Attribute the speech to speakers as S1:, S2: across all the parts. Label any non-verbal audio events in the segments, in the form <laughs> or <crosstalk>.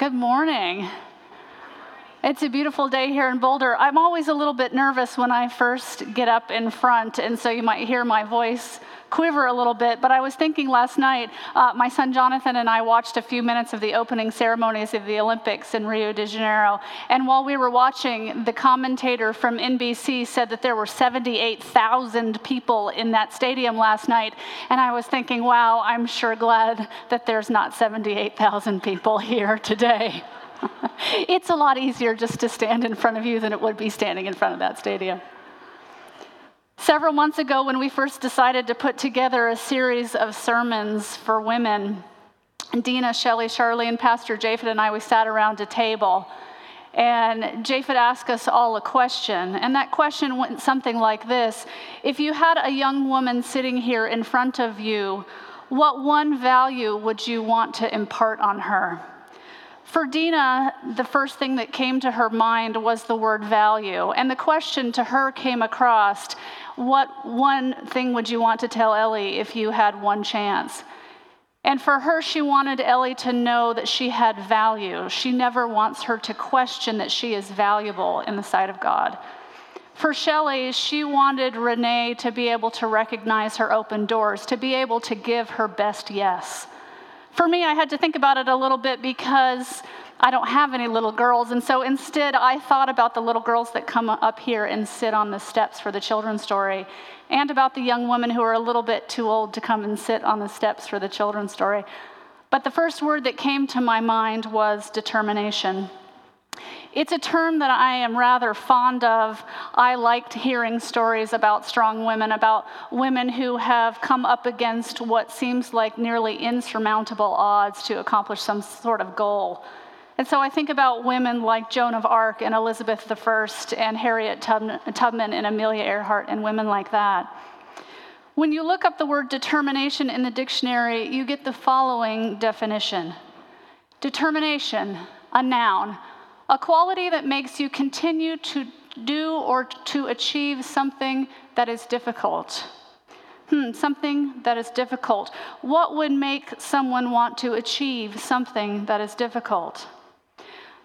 S1: Good morning. It's a beautiful day here in Boulder. I'm always a little bit nervous when I first get up in front, and so you might hear my voice quiver a little bit. But I was thinking last night, uh, my son Jonathan and I watched a few minutes of the opening ceremonies of the Olympics in Rio de Janeiro. And while we were watching, the commentator from NBC said that there were 78,000 people in that stadium last night. And I was thinking, wow, I'm sure glad that there's not 78,000 people here today. <laughs> it's a lot easier just to stand in front of you than it would be standing in front of that stadium. Several months ago, when we first decided to put together a series of sermons for women, Dina, Shelley, Charlene, Pastor Japhet, and I, we sat around a table. And Japhet asked us all a question. And that question went something like this If you had a young woman sitting here in front of you, what one value would you want to impart on her? For Dina, the first thing that came to her mind was the word value. And the question to her came across what one thing would you want to tell Ellie if you had one chance? And for her, she wanted Ellie to know that she had value. She never wants her to question that she is valuable in the sight of God. For Shelley, she wanted Renee to be able to recognize her open doors, to be able to give her best yes. For me, I had to think about it a little bit because I don't have any little girls. And so instead, I thought about the little girls that come up here and sit on the steps for the children's story, and about the young women who are a little bit too old to come and sit on the steps for the children's story. But the first word that came to my mind was determination. It's a term that I am rather fond of. I liked hearing stories about strong women, about women who have come up against what seems like nearly insurmountable odds to accomplish some sort of goal. And so I think about women like Joan of Arc and Elizabeth I and Harriet Tubman and Amelia Earhart and women like that. When you look up the word determination in the dictionary, you get the following definition Determination, a noun, a quality that makes you continue to do or to achieve something that is difficult. Hmm, something that is difficult. What would make someone want to achieve something that is difficult?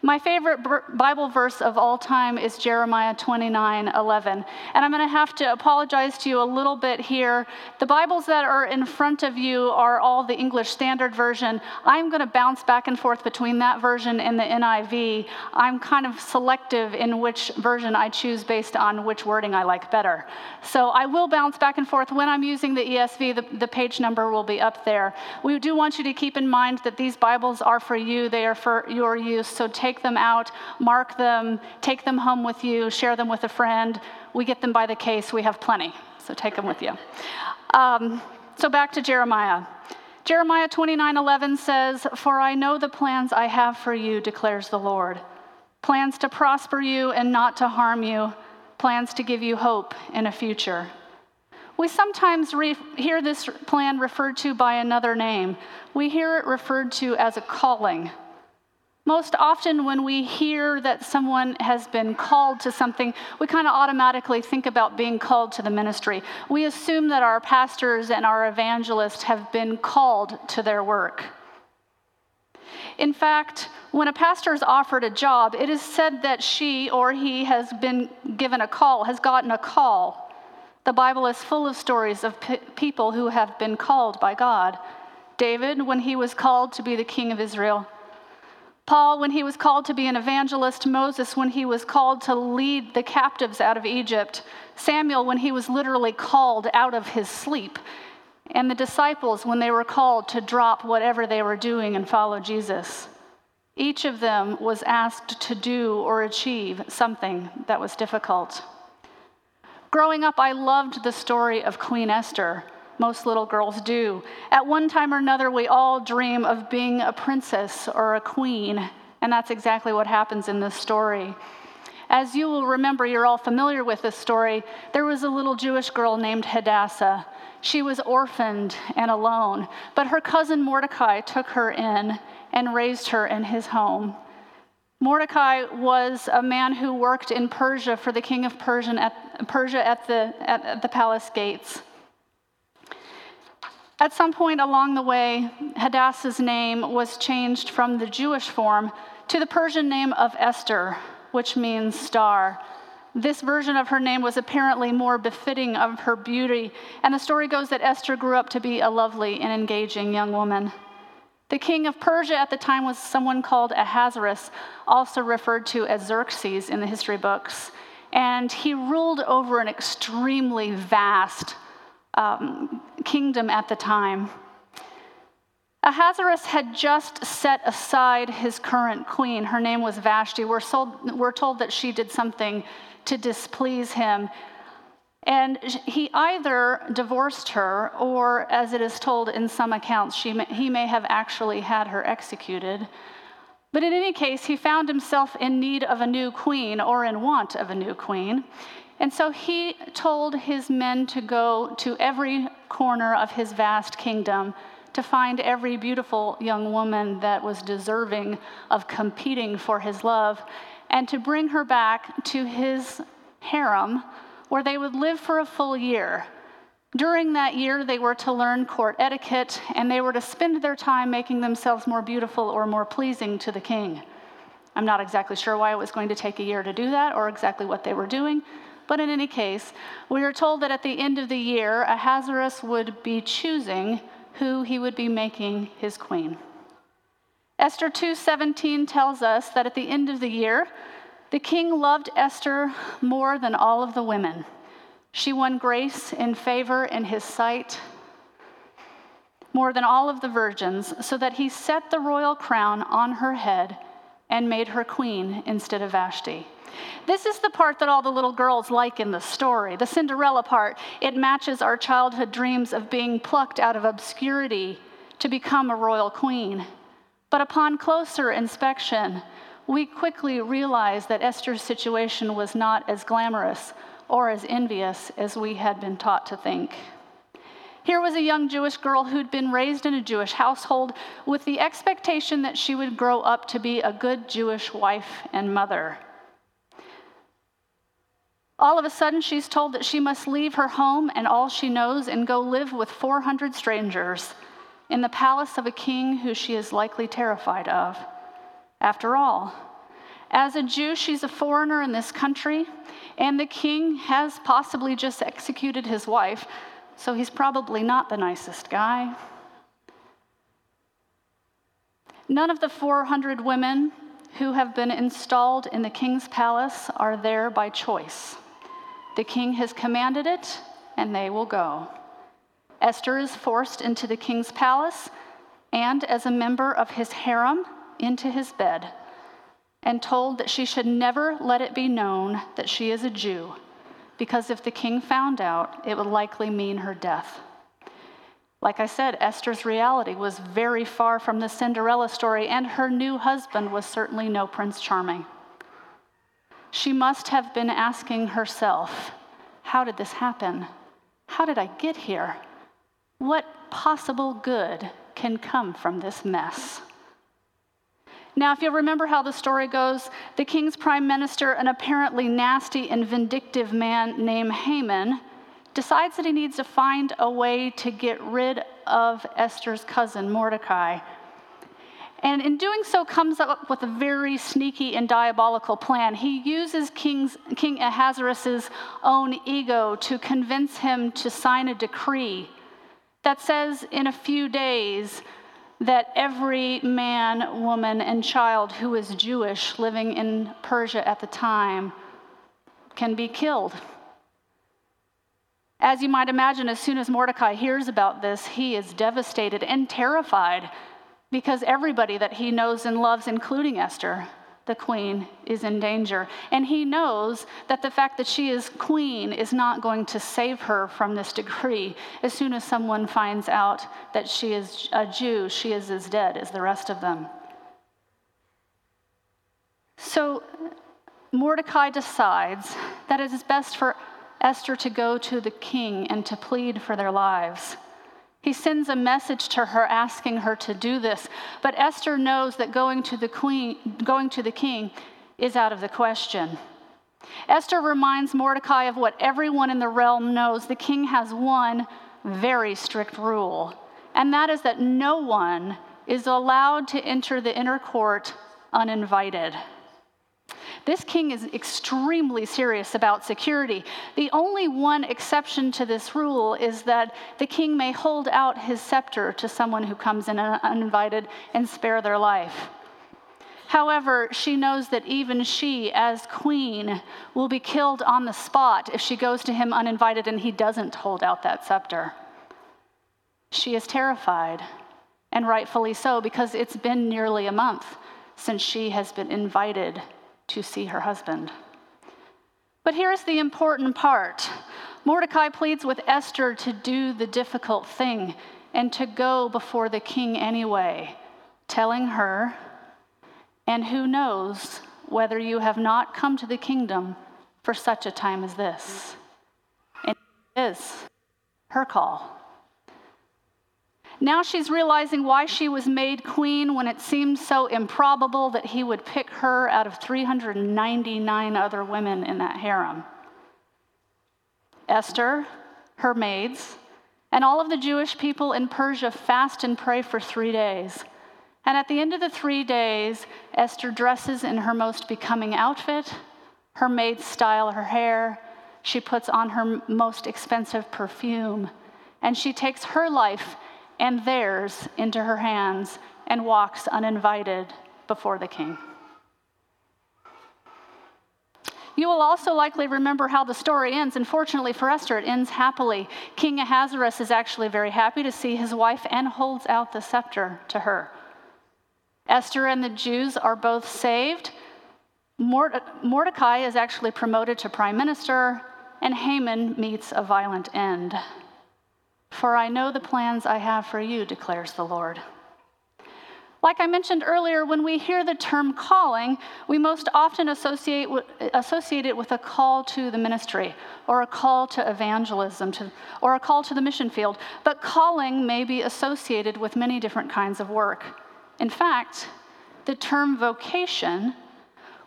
S1: My favorite Bible verse of all time is Jeremiah 29 11. And I'm going to have to apologize to you a little bit here. The Bibles that are in front of you are all the English Standard Version. I'm going to bounce back and forth between that version and the NIV. I'm kind of selective in which version I choose based on which wording I like better. So I will bounce back and forth. When I'm using the ESV, the, the page number will be up there. We do want you to keep in mind that these Bibles are for you, they are for your use. So take take them out, mark them, take them home with you, share them with a friend. We get them by the case, we have plenty, so take them with you. Um, so back to Jeremiah. Jeremiah 29 11 says, For I know the plans I have for you, declares the Lord. Plans to prosper you and not to harm you, plans to give you hope in a future. We sometimes re- hear this plan referred to by another name. We hear it referred to as a calling. Most often, when we hear that someone has been called to something, we kind of automatically think about being called to the ministry. We assume that our pastors and our evangelists have been called to their work. In fact, when a pastor is offered a job, it is said that she or he has been given a call, has gotten a call. The Bible is full of stories of p- people who have been called by God. David, when he was called to be the king of Israel, Paul, when he was called to be an evangelist, Moses, when he was called to lead the captives out of Egypt, Samuel, when he was literally called out of his sleep, and the disciples, when they were called to drop whatever they were doing and follow Jesus. Each of them was asked to do or achieve something that was difficult. Growing up, I loved the story of Queen Esther most little girls do. At one time or another, we all dream of being a princess or a queen, and that's exactly what happens in this story. As you will remember, you're all familiar with this story. There was a little Jewish girl named Hadassah. She was orphaned and alone, but her cousin Mordecai took her in and raised her in his home. Mordecai was a man who worked in Persia for the king of Persia at, Persia at, the, at the palace gates. At some point along the way, Hadassah's name was changed from the Jewish form to the Persian name of Esther, which means star. This version of her name was apparently more befitting of her beauty, and the story goes that Esther grew up to be a lovely and engaging young woman. The king of Persia at the time was someone called Ahasuerus, also referred to as Xerxes in the history books, and he ruled over an extremely vast um, kingdom at the time. Ahasuerus had just set aside his current queen. Her name was Vashti. We're, sold, we're told that she did something to displease him. And he either divorced her, or as it is told in some accounts, may, he may have actually had her executed. But in any case, he found himself in need of a new queen or in want of a new queen. And so he told his men to go to every corner of his vast kingdom to find every beautiful young woman that was deserving of competing for his love and to bring her back to his harem where they would live for a full year. During that year, they were to learn court etiquette and they were to spend their time making themselves more beautiful or more pleasing to the king. I'm not exactly sure why it was going to take a year to do that or exactly what they were doing, but in any case, we are told that at the end of the year, Ahasuerus would be choosing who he would be making his queen. Esther 2:17 tells us that at the end of the year, the king loved Esther more than all of the women. She won grace and favor in his sight more than all of the virgins, so that he set the royal crown on her head and made her queen instead of Vashti. This is the part that all the little girls like in the story, the Cinderella part. It matches our childhood dreams of being plucked out of obscurity to become a royal queen. But upon closer inspection, we quickly realized that Esther's situation was not as glamorous or as envious as we had been taught to think. Here was a young Jewish girl who'd been raised in a Jewish household with the expectation that she would grow up to be a good Jewish wife and mother. All of a sudden, she's told that she must leave her home and all she knows and go live with 400 strangers in the palace of a king who she is likely terrified of. After all, as a Jew, she's a foreigner in this country, and the king has possibly just executed his wife, so he's probably not the nicest guy. None of the 400 women who have been installed in the king's palace are there by choice. The king has commanded it, and they will go. Esther is forced into the king's palace and, as a member of his harem, into his bed, and told that she should never let it be known that she is a Jew, because if the king found out, it would likely mean her death. Like I said, Esther's reality was very far from the Cinderella story, and her new husband was certainly no Prince Charming. She must have been asking herself, How did this happen? How did I get here? What possible good can come from this mess? Now, if you'll remember how the story goes, the king's prime minister, an apparently nasty and vindictive man named Haman, decides that he needs to find a way to get rid of Esther's cousin, Mordecai, and in doing so comes up with a very sneaky and diabolical plan. He uses King's, King Ahasuerus' own ego to convince him to sign a decree that says in a few days that every man, woman, and child who is Jewish living in Persia at the time can be killed. As you might imagine, as soon as Mordecai hears about this, he is devastated and terrified because everybody that he knows and loves, including Esther, the queen, is in danger. And he knows that the fact that she is queen is not going to save her from this decree. As soon as someone finds out that she is a Jew, she is as dead as the rest of them. So Mordecai decides that it is best for Esther to go to the king and to plead for their lives. He sends a message to her asking her to do this. But Esther knows that going to the queen, going to the king is out of the question. Esther reminds Mordecai of what everyone in the realm knows. The king has one very strict rule. and that is that no one is allowed to enter the inner court uninvited. This king is extremely serious about security. The only one exception to this rule is that the king may hold out his scepter to someone who comes in uninvited and spare their life. However, she knows that even she, as queen, will be killed on the spot if she goes to him uninvited and he doesn't hold out that scepter. She is terrified, and rightfully so, because it's been nearly a month since she has been invited to see her husband. But here's the important part Mordecai pleads with Esther to do the difficult thing and to go before the king anyway, telling her, and who knows whether you have not come to the kingdom for such a time as this. And it is her call. Now she's realizing why she was made queen when it seemed so improbable that he would pick her out of 399 other women in that harem. Esther, her maids, and all of the Jewish people in Persia fast and pray for three days. And at the end of the three days, Esther dresses in her most becoming outfit, her maids style her hair, she puts on her most expensive perfume, and she takes her life and theirs into her hands and walks uninvited before the king. You will also likely remember how the story ends. Unfortunately for Esther, it ends happily. King Ahasuerus is actually very happy to see his wife and holds out the scepter to her. Esther and the Jews are both saved. Mordecai is actually promoted to prime minister, and Haman meets a violent end. For I know the plans I have for you, declares the Lord. Like I mentioned earlier, when we hear the term calling, we most often associate, associate it with a call to the ministry or a call to evangelism to, or a call to the mission field. But calling may be associated with many different kinds of work. In fact, the term vocation,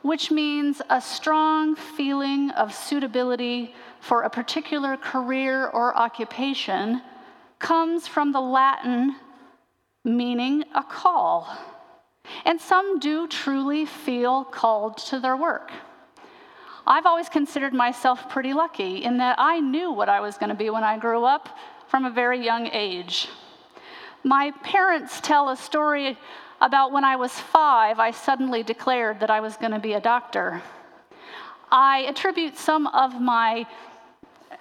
S1: which means a strong feeling of suitability for a particular career or occupation, comes from the Latin meaning a call. And some do truly feel called to their work. I've always considered myself pretty lucky in that I knew what I was going to be when I grew up from a very young age. My parents tell a story about when I was five, I suddenly declared that I was going to be a doctor. I attribute some of my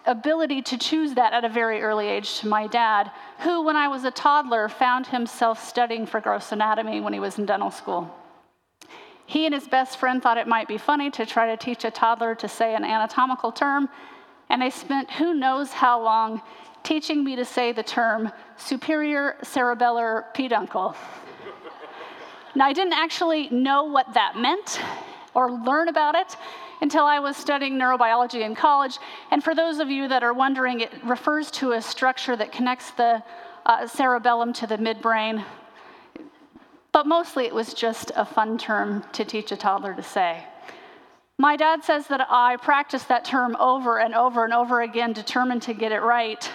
S1: ability to choose that at a very early age to my dad, who, when I was a toddler, found himself studying for gross anatomy when he was in dental school. He and his best friend thought it might be funny to try to teach a toddler to say an anatomical term, and they spent who knows how long teaching me to say the term superior cerebellar peduncle. now, I didn't actually know what that meant or learn about it until I was studying neurobiology in college. And for those of you that are wondering, it refers to a structure that connects the uh, cerebellum to the midbrain. But mostly it was just a fun term to teach a toddler to say. My dad says that I practiced that term over and over and over again, determined to get it right.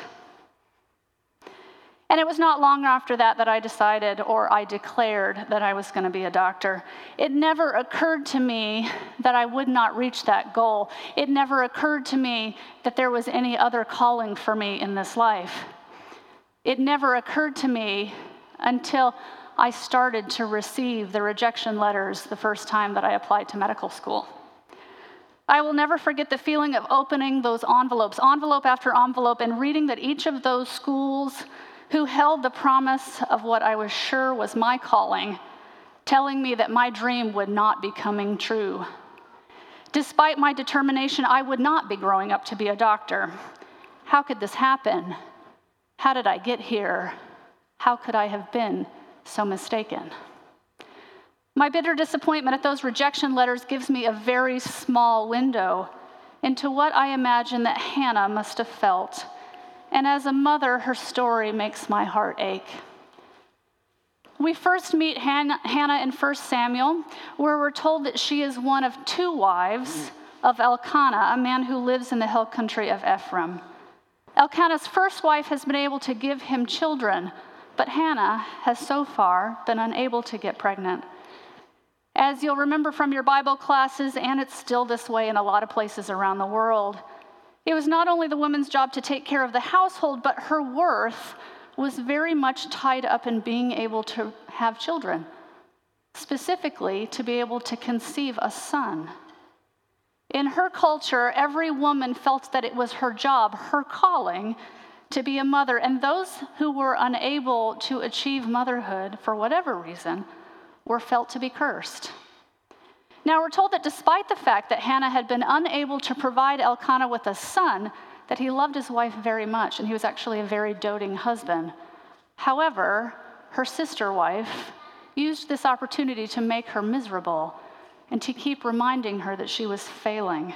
S1: And it was not long after that that I decided or I declared that I was going to be a doctor. It never occurred to me that I would not reach that goal. It never occurred to me that there was any other calling for me in this life. It never occurred to me until I started to receive the rejection letters the first time that I applied to medical school. I will never forget the feeling of opening those envelopes, envelope after envelope, and reading that each of those schools who held the promise of what I was sure was my calling, telling me that my dream would not be coming true. Despite my determination, I would not be growing up to be a doctor. How could this happen? How did I get here? How could I have been so mistaken? My bitter disappointment at those rejection letters gives me a very small window into what I imagine that Hannah must have felt and as a mother, her story makes my heart ache. We first meet Hannah in 1 Samuel, where we're told that she is one of two wives of Elkanah, a man who lives in the hill country of Ephraim. Elkanah's first wife has been able to give him children, But Hannah has so far been unable to get pregnant. As you'll remember from your Bible classes, and it's still this way in a lot of places around the world, it was not only the woman's job to take care of the household, but her worth was very much tied up in being able to have children, specifically to be able to conceive a son. In her culture, every woman felt that it was her job, her calling, to be a mother, and those who were unable to achieve motherhood for whatever reason were felt to be cursed. Now, we're told that despite the fact that Hannah had been unable to provide Elkanah with a son, that he loved his wife very much, and he was actually a very doting husband. However, her sister wife used this opportunity to make her miserable and to keep reminding her that she was failing.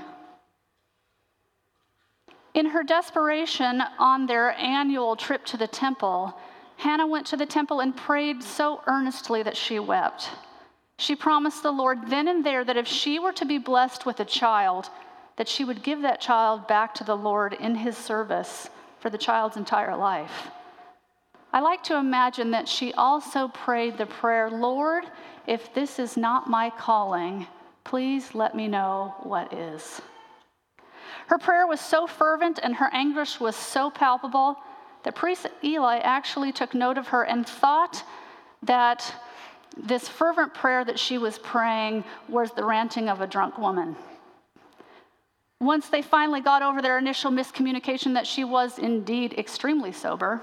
S1: In her desperation on their annual trip to the temple, Hannah went to the temple and prayed so earnestly that she wept. She promised the Lord then and there that if she were to be blessed with a child, that she would give that child back to the Lord in his service for the child's entire life. I like to imagine that she also prayed the prayer Lord, if this is not my calling, please let me know what is. Her prayer was so fervent and her anguish was so palpable that priest Eli actually took note of her and thought that this fervent prayer that she was praying was the ranting of a drunk woman. Once they finally got over their initial miscommunication that she was indeed extremely sober,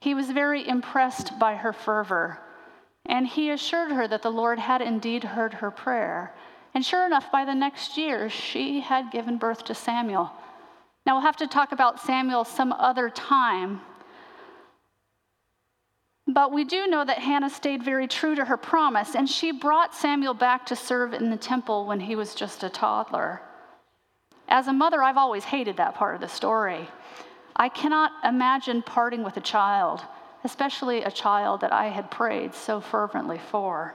S1: he was very impressed by her fervor, and he assured her that the Lord had indeed heard her prayer. And sure enough, by the next year, she had given birth to Samuel. Now, we'll have to talk about Samuel some other time. But we do know that Hannah stayed very true to her promise, and she brought Samuel back to serve in the temple when he was just a toddler. As a mother, I've always hated that part of the story. I cannot imagine parting with a child, especially a child that I had prayed so fervently for.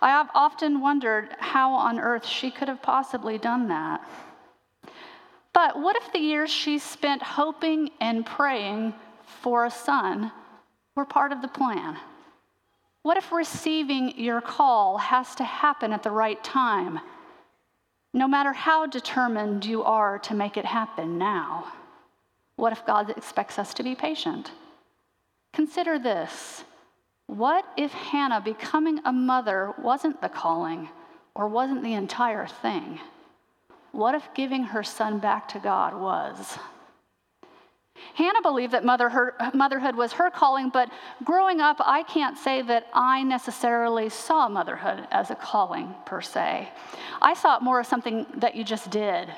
S1: I have often wondered how on earth she could have possibly done that. But what if the years she spent hoping and praying for a son were part of the plan? What if receiving your call has to happen at the right time, no matter how determined you are to make it happen now? What if God expects us to be patient? Consider this. What if Hannah becoming a mother wasn't the calling or wasn't the entire thing? What if giving her son back to God was? Hannah believed that motherhood was her calling, but growing up, I can't say that I necessarily saw motherhood as a calling per se. I saw it more as something that you just did.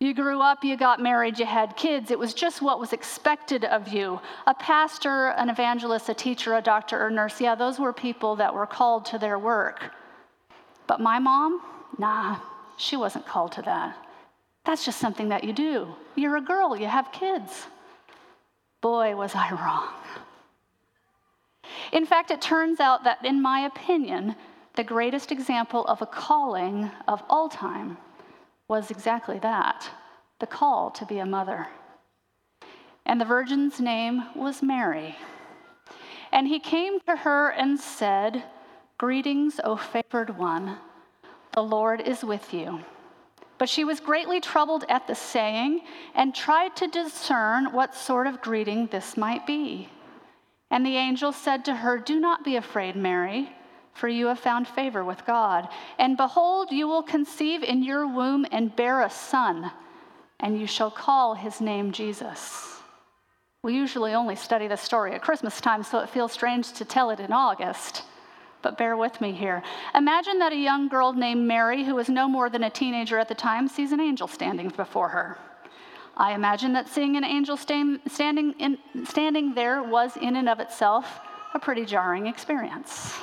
S1: You grew up, you got married, you had kids. It was just what was expected of you. A pastor, an evangelist, a teacher, a doctor, or nurse, yeah, those were people that were called to their work. But my mom, nah, she wasn't called to that. That's just something that you do. You're a girl, you have kids. Boy, was I wrong. In fact, it turns out that, in my opinion, the greatest example of a calling of all time was exactly that the call to be a mother. And the virgin's name was Mary. And he came to her and said, Greetings, O favored one. The Lord is with you. But she was greatly troubled at the saying and tried to discern what sort of greeting this might be. And the angel said to her, Do not be afraid, Mary, for you have found favor with God. And behold, you will conceive in your womb and bear a son, and you shall call his name Jesus. We usually only study this story at Christmas time, so it feels strange to tell it in August but bear with me here. Imagine that a young girl named Mary, who was no more than a teenager at the time, sees an angel standing before her. I imagine that seeing an angel stand, standing, in, standing there was, in and of itself, a pretty jarring experience.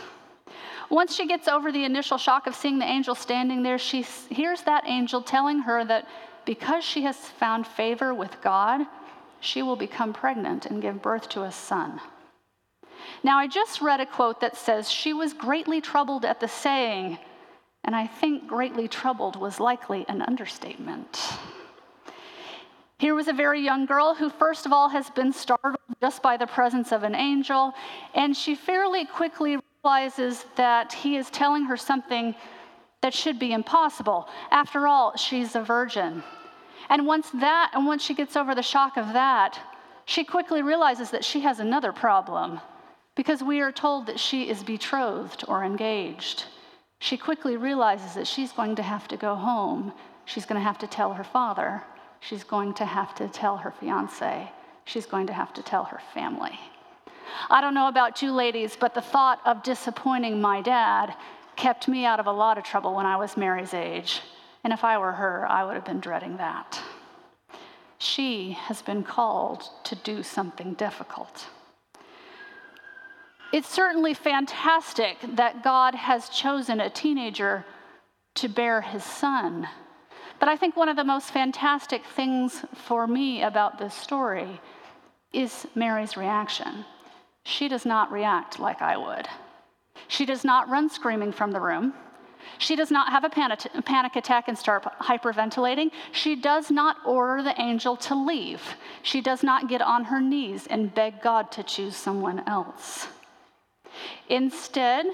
S1: Once she gets over the initial shock of seeing the angel standing there, she hears that angel telling her that because she has found favor with God, she will become pregnant and give birth to a son. Now, I just read a quote that says, She was greatly troubled at the saying, and I think greatly troubled was likely an understatement. Here was a very young girl who, first of all, has been startled just by the presence of an angel, and she fairly quickly realizes that he is telling her something that should be impossible. After all, she's a virgin. And once that, and once she gets over the shock of that, she quickly realizes that she has another problem because we are told that she is betrothed or engaged. She quickly realizes that she's going to have to go home. She's going to have to tell her father. She's going to have to tell her fiance. She's going to have to tell her family. I don't know about you ladies, but the thought of disappointing my dad kept me out of a lot of trouble when I was Mary's age. And if I were her, I would have been dreading that. She has been called to do something difficult. It's certainly fantastic that God has chosen a teenager to bear his son. But I think one of the most fantastic things for me about this story is Mary's reaction. She does not react like I would. She does not run screaming from the room. She does not have a panic attack and start hyperventilating. She does not order the angel to leave. She does not get on her knees and beg God to choose someone else. Instead,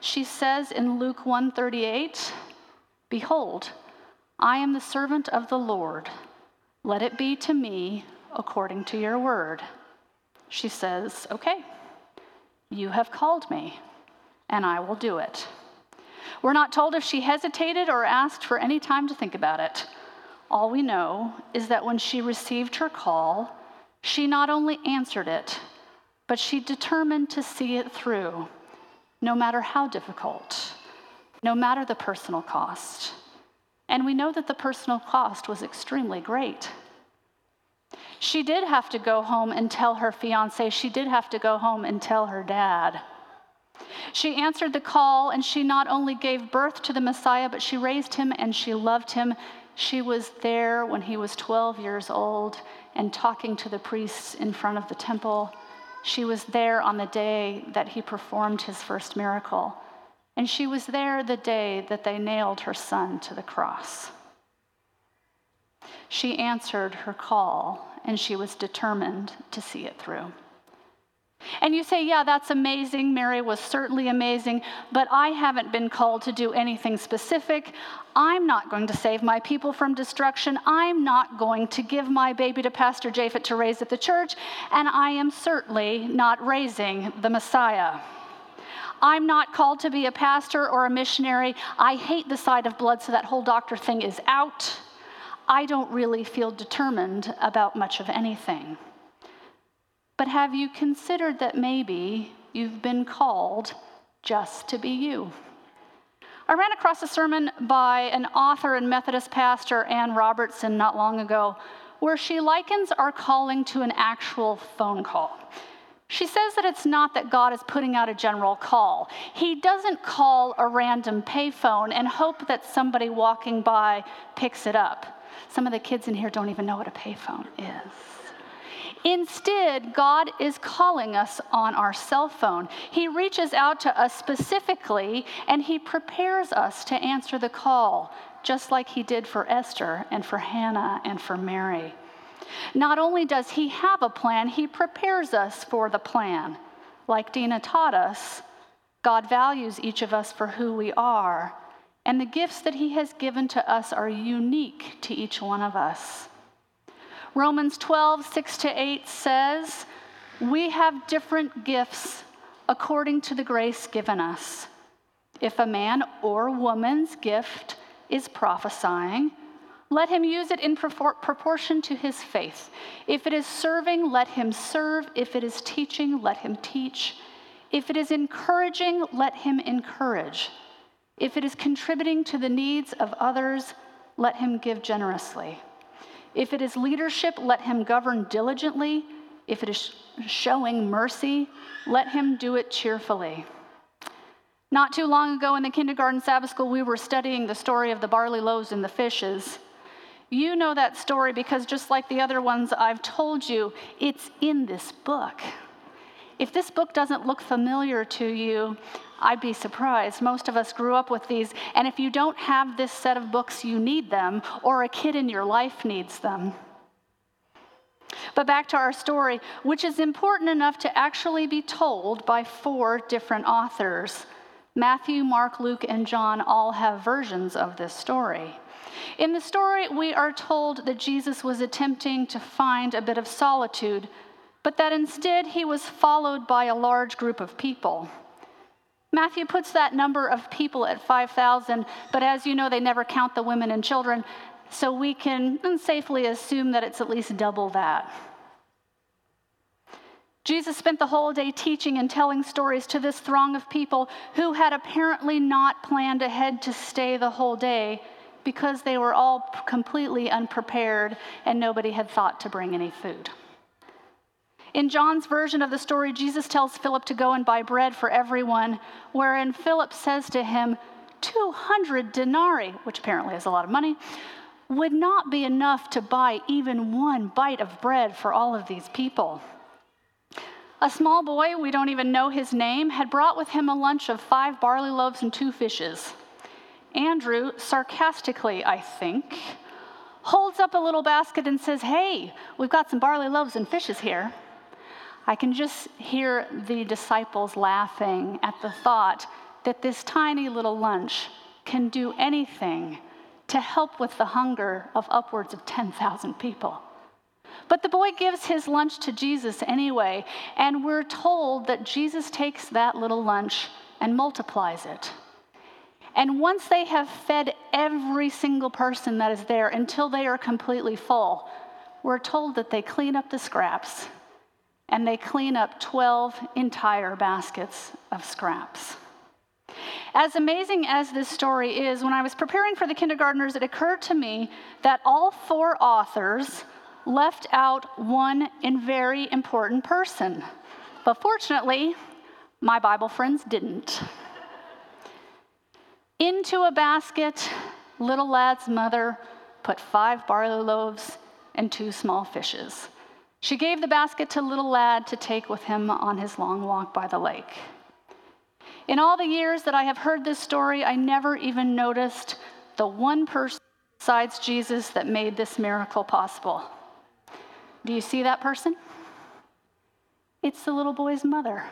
S1: she says in Luke 138, "Behold, I am the servant of the Lord. Let it be to me according to your word." She says, "Okay. You have called me, and I will do it." We're not told if she hesitated or asked for any time to think about it. All we know is that when she received her call, she not only answered it, but she determined to see it through, no matter how difficult, no matter the personal cost. And we know that the personal cost was extremely great. She did have to go home and tell her fiance, she did have to go home and tell her dad. She answered the call, and she not only gave birth to the Messiah, but she raised him and she loved him. She was there when he was 12 years old and talking to the priests in front of the temple. She was there on the day that he performed his first miracle. And she was there the day that they nailed her son to the cross. She answered her call, and she was determined to see it through. And you say, yeah, that's amazing. Mary was certainly amazing, but I haven't been called to do anything specific. I'm not going to save my people from destruction. I'm not going to give my baby to Pastor Japhet to raise at the church, and I am certainly not raising the Messiah. I'm not called to be a pastor or a missionary. I hate the sight of blood, so that whole doctor thing is out. I don't really feel determined about much of anything. But have you considered that maybe you've been called just to be you? I ran across a sermon by an author and Methodist pastor, Ann Robertson, not long ago, where she likens our calling to an actual phone call. She says that it's not that God is putting out a general call. He doesn't call a random payphone and hope that somebody walking by picks it up. Some of the kids in here don't even know what a payphone is. Instead, God is calling us on our cell phone. He reaches out to us specifically and He prepares us to answer the call, just like He did for Esther and for Hannah and for Mary. Not only does He have a plan, He prepares us for the plan. Like Dina taught us, God values each of us for who we are, and the gifts that He has given to us are unique to each one of us. Romans 12, 6 to 8 says, We have different gifts according to the grace given us. If a man or woman's gift is prophesying, let him use it in proportion to his faith. If it is serving, let him serve. If it is teaching, let him teach. If it is encouraging, let him encourage. If it is contributing to the needs of others, let him give generously. If it is leadership, let him govern diligently. If it is showing mercy, let him do it cheerfully. Not too long ago in the kindergarten Sabbath school, we were studying the story of the barley loaves and the fishes. You know that story because just like the other ones I've told you, it's in this book. If this book doesn't look familiar to you, I'd be surprised. Most of us grew up with these, and if you don't have this set of books, you need them, or a kid in your life needs them. But back to our story, which is important enough to actually be told by four different authors. Matthew, Mark, Luke, and John all have versions of this story. In the story, we are told that Jesus was attempting to find a bit of solitude, but that instead he was followed by a large group of people. Matthew puts that number of people at 5,000, but as you know, they never count the women and children, so we can safely assume that it's at least double that. Jesus spent the whole day teaching and telling stories to this throng of people who had apparently not planned ahead to stay the whole day because they were all completely unprepared and nobody had thought to bring any food. In John's version of the story, Jesus tells Philip to go and buy bread for everyone, wherein Philip says to him, 200 denarii, which apparently is a lot of money, would not be enough to buy even one bite of bread for all of these people. A small boy, we don't even know his name, had brought with him a lunch of five barley loaves and two fishes. Andrew, sarcastically, I think, holds up a little basket and says, Hey, we've got some barley loaves and fishes here. I can just hear the disciples laughing at the thought that this tiny little lunch can do anything to help with the hunger of upwards of 10,000 people. But the boy gives his lunch to Jesus anyway, and we're told that Jesus takes that little lunch and multiplies it. And once they have fed every single person that is there until they are completely full, we're told that they clean up the scraps and they clean up 12 entire baskets of scraps. As amazing as this story is, when I was preparing for the kindergartners, it occurred to me that all four authors left out one and very important person. But fortunately, my Bible friends didn't. Into a basket, little lad's mother put five barley loaves and two small fishes. She gave the basket to little lad to take with him on his long walk by the lake. In all the years that I have heard this story, I never even noticed the one person besides Jesus that made this miracle possible. Do you see that person? It's the little boy's mother.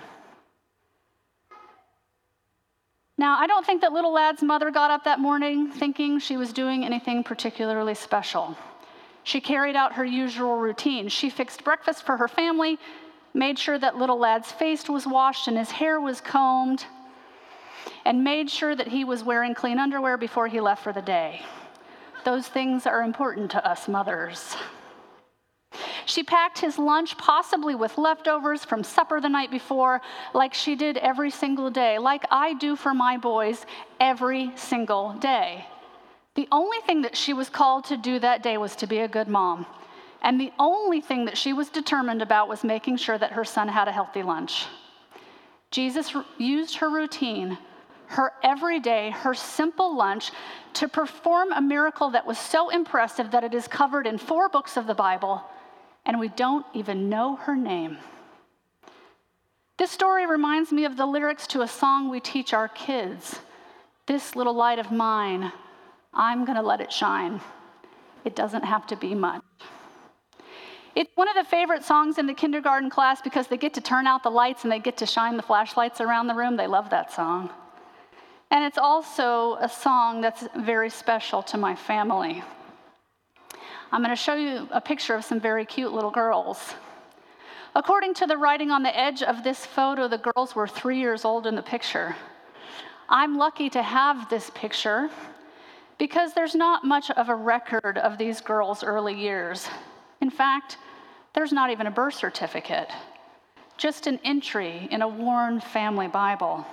S1: Now, I don't think that little lad's mother got up that morning thinking she was doing anything particularly special. She carried out her usual routine. She fixed breakfast for her family, made sure that little lad's face was washed and his hair was combed, and made sure that he was wearing clean underwear before he left for the day. Those things are important to us mothers. She packed his lunch, possibly with leftovers from supper the night before, like she did every single day, like I do for my boys every single day. The only thing that she was called to do that day was to be a good mom. And the only thing that she was determined about was making sure that her son had a healthy lunch. Jesus used her routine, her everyday, her simple lunch to perform a miracle that was so impressive that it is covered in four books of the Bible and we don't even know her name. This story reminds me of the lyrics to a song we teach our kids This little light of mine, I'm going to let it shine. It doesn't have to be much. It's one of the favorite songs in the kindergarten class because they get to turn out the lights and they get to shine the flashlights around the room. They love that song. And it's also a song that's very special to my family. I'm going to show you a picture of some very cute little girls. According to the writing on the edge of this photo, the girls were three years old in the picture. I'm lucky to have this picture because there's not much of a record of these girls' early years. In fact, there's not even a birth certificate, just an entry in a worn family Bible.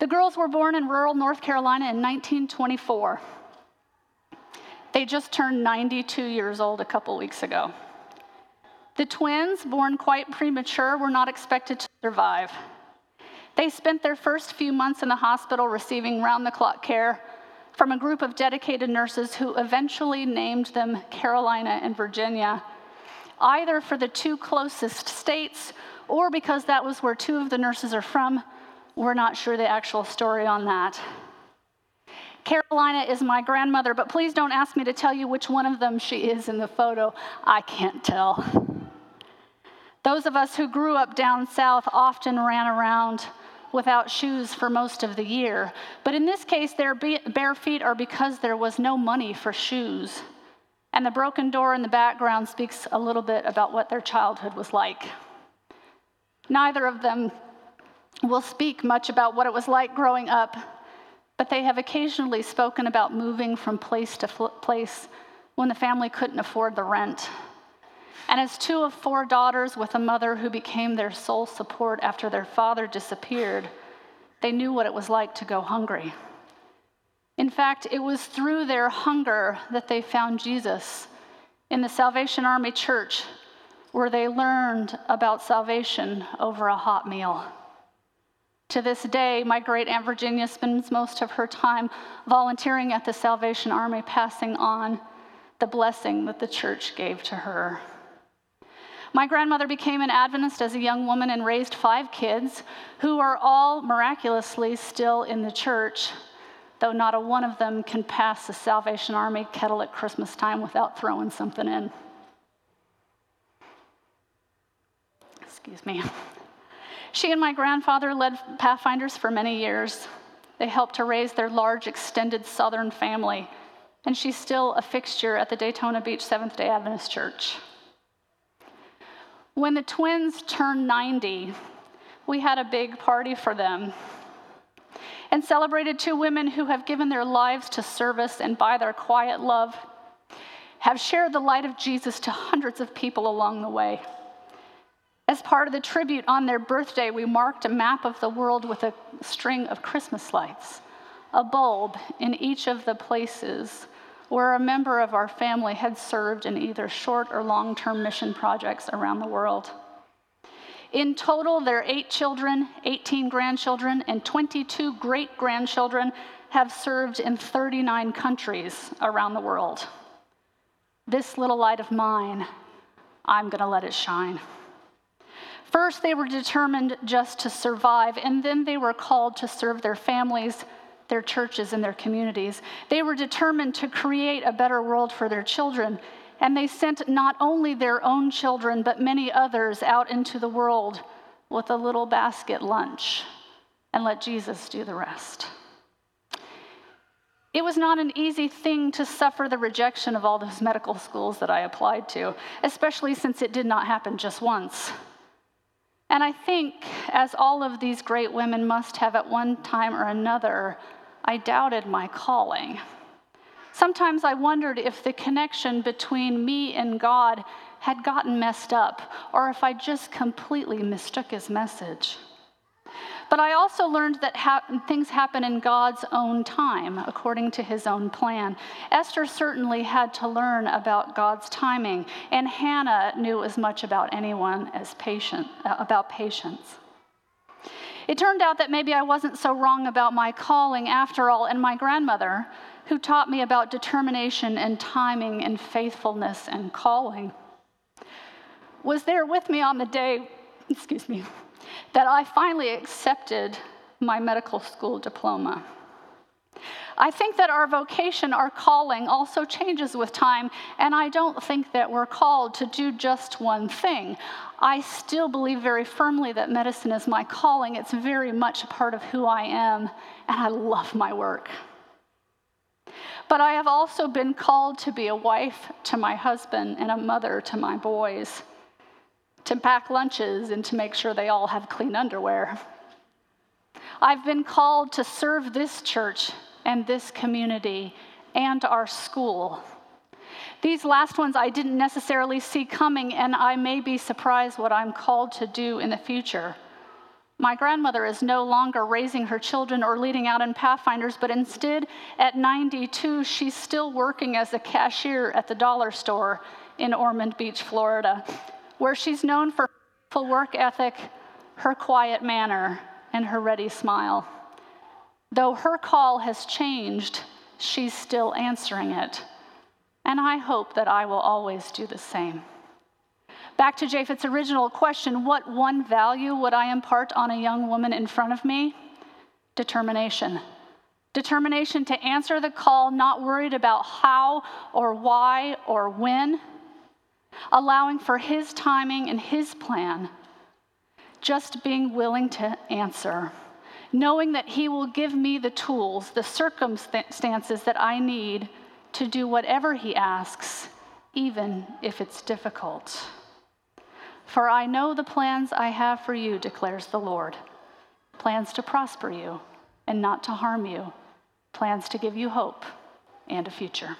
S1: The girls were born in rural North Carolina in 1924. They just turned 92 years old a couple weeks ago. The twins, born quite premature, were not expected to survive. They spent their first few months in the hospital receiving round the clock care from a group of dedicated nurses who eventually named them Carolina and Virginia, either for the two closest states or because that was where two of the nurses are from. We're not sure the actual story on that. Carolina is my grandmother, but please don't ask me to tell you which one of them she is in the photo. I can't tell. Those of us who grew up down south often ran around without shoes for most of the year. But in this case, their bare feet are because there was no money for shoes. And the broken door in the background speaks a little bit about what their childhood was like. Neither of them will speak much about what it was like growing up, but they have occasionally spoken about moving from place to place when the family couldn't afford the rent. And as two of four daughters with a mother who became their sole support after their father disappeared, they knew what it was like to go hungry. In fact, it was through their hunger that they found Jesus in the Salvation Army Church, where they learned about salvation over a hot meal. To this day, my great Aunt Virginia spends most of her time volunteering at the Salvation Army, passing on the blessing that the church gave to her. My grandmother became an Adventist as a young woman and raised five kids who are all miraculously still in the church, though not a one of them can pass the Salvation Army kettle at Christmas time without throwing something in. Excuse me. She and my grandfather led Pathfinders for many years. They helped to raise their large, extended Southern family, and she's still a fixture at the Daytona Beach Seventh day Adventist Church. When the twins turned 90, we had a big party for them and celebrated two women who have given their lives to service and by their quiet love have shared the light of Jesus to hundreds of people along the way. As part of the tribute on their birthday, we marked a map of the world with a string of Christmas lights, a bulb in each of the places where a member of our family had served in either short or long term mission projects around the world. In total, their eight children, 18 grandchildren, and 22 great grandchildren have served in 39 countries around the world. This little light of mine, I'm going to let it shine. First, they were determined just to survive, and then they were called to serve their families their churches and their communities. They were determined to create a better world for their children, and they sent not only their own children, but many others out into the world with a little basket lunch and let Jesus do the rest. It was not an easy thing to suffer the rejection of all those medical schools that I applied to, especially since it did not happen just once. And I think, as all of these great women must have at one time or another, I doubted my calling. Sometimes I wondered if the connection between me and God had gotten messed up, or if I just completely mistook his message. But I also learned that ha- things happen in God's own time, according to his own plan. Esther certainly had to learn about God's timing, and Hannah knew as much about anyone as patient, uh, about patience. It turned out that maybe I wasn't so wrong about my calling after all, and my grandmother, who taught me about determination and timing and faithfulness and calling, was there with me on the day, excuse me, that I finally accepted my medical school diploma. I think that our vocation, our calling, also changes with time, and I don't think that we're called to do just one thing. I still believe very firmly that medicine is my calling. It's very much a part of who I am, and I love my work. But I have also been called to be a wife to my husband and a mother to my boys to pack lunches and to make sure they all have clean underwear. I've been called to serve this church and this community and our school. These last ones I didn't necessarily see coming, and I may be surprised what I'm called to do in the future. My grandmother is no longer raising her children or leading out in Pathfinders, but instead, at 92, she's still working as a cashier at the dollar store in Ormond Beach, Florida where she's known for her work ethic, her quiet manner, and her ready smile. Though her call has changed, she's still answering it. And I hope that I will always do the same. Back to Japheth's original question what one value would I impart on a young woman in front of me? Determination. Determination to answer the call, not worried about how or why or when. Allowing for His timing and His plan. Just being willing to answer. Knowing that He will give me the tools, the circumstances that I need to do whatever He asks, even if it's difficult. For I know the plans I have for you, declares the Lord plans to prosper you and not to harm you, plans to give you hope and a future.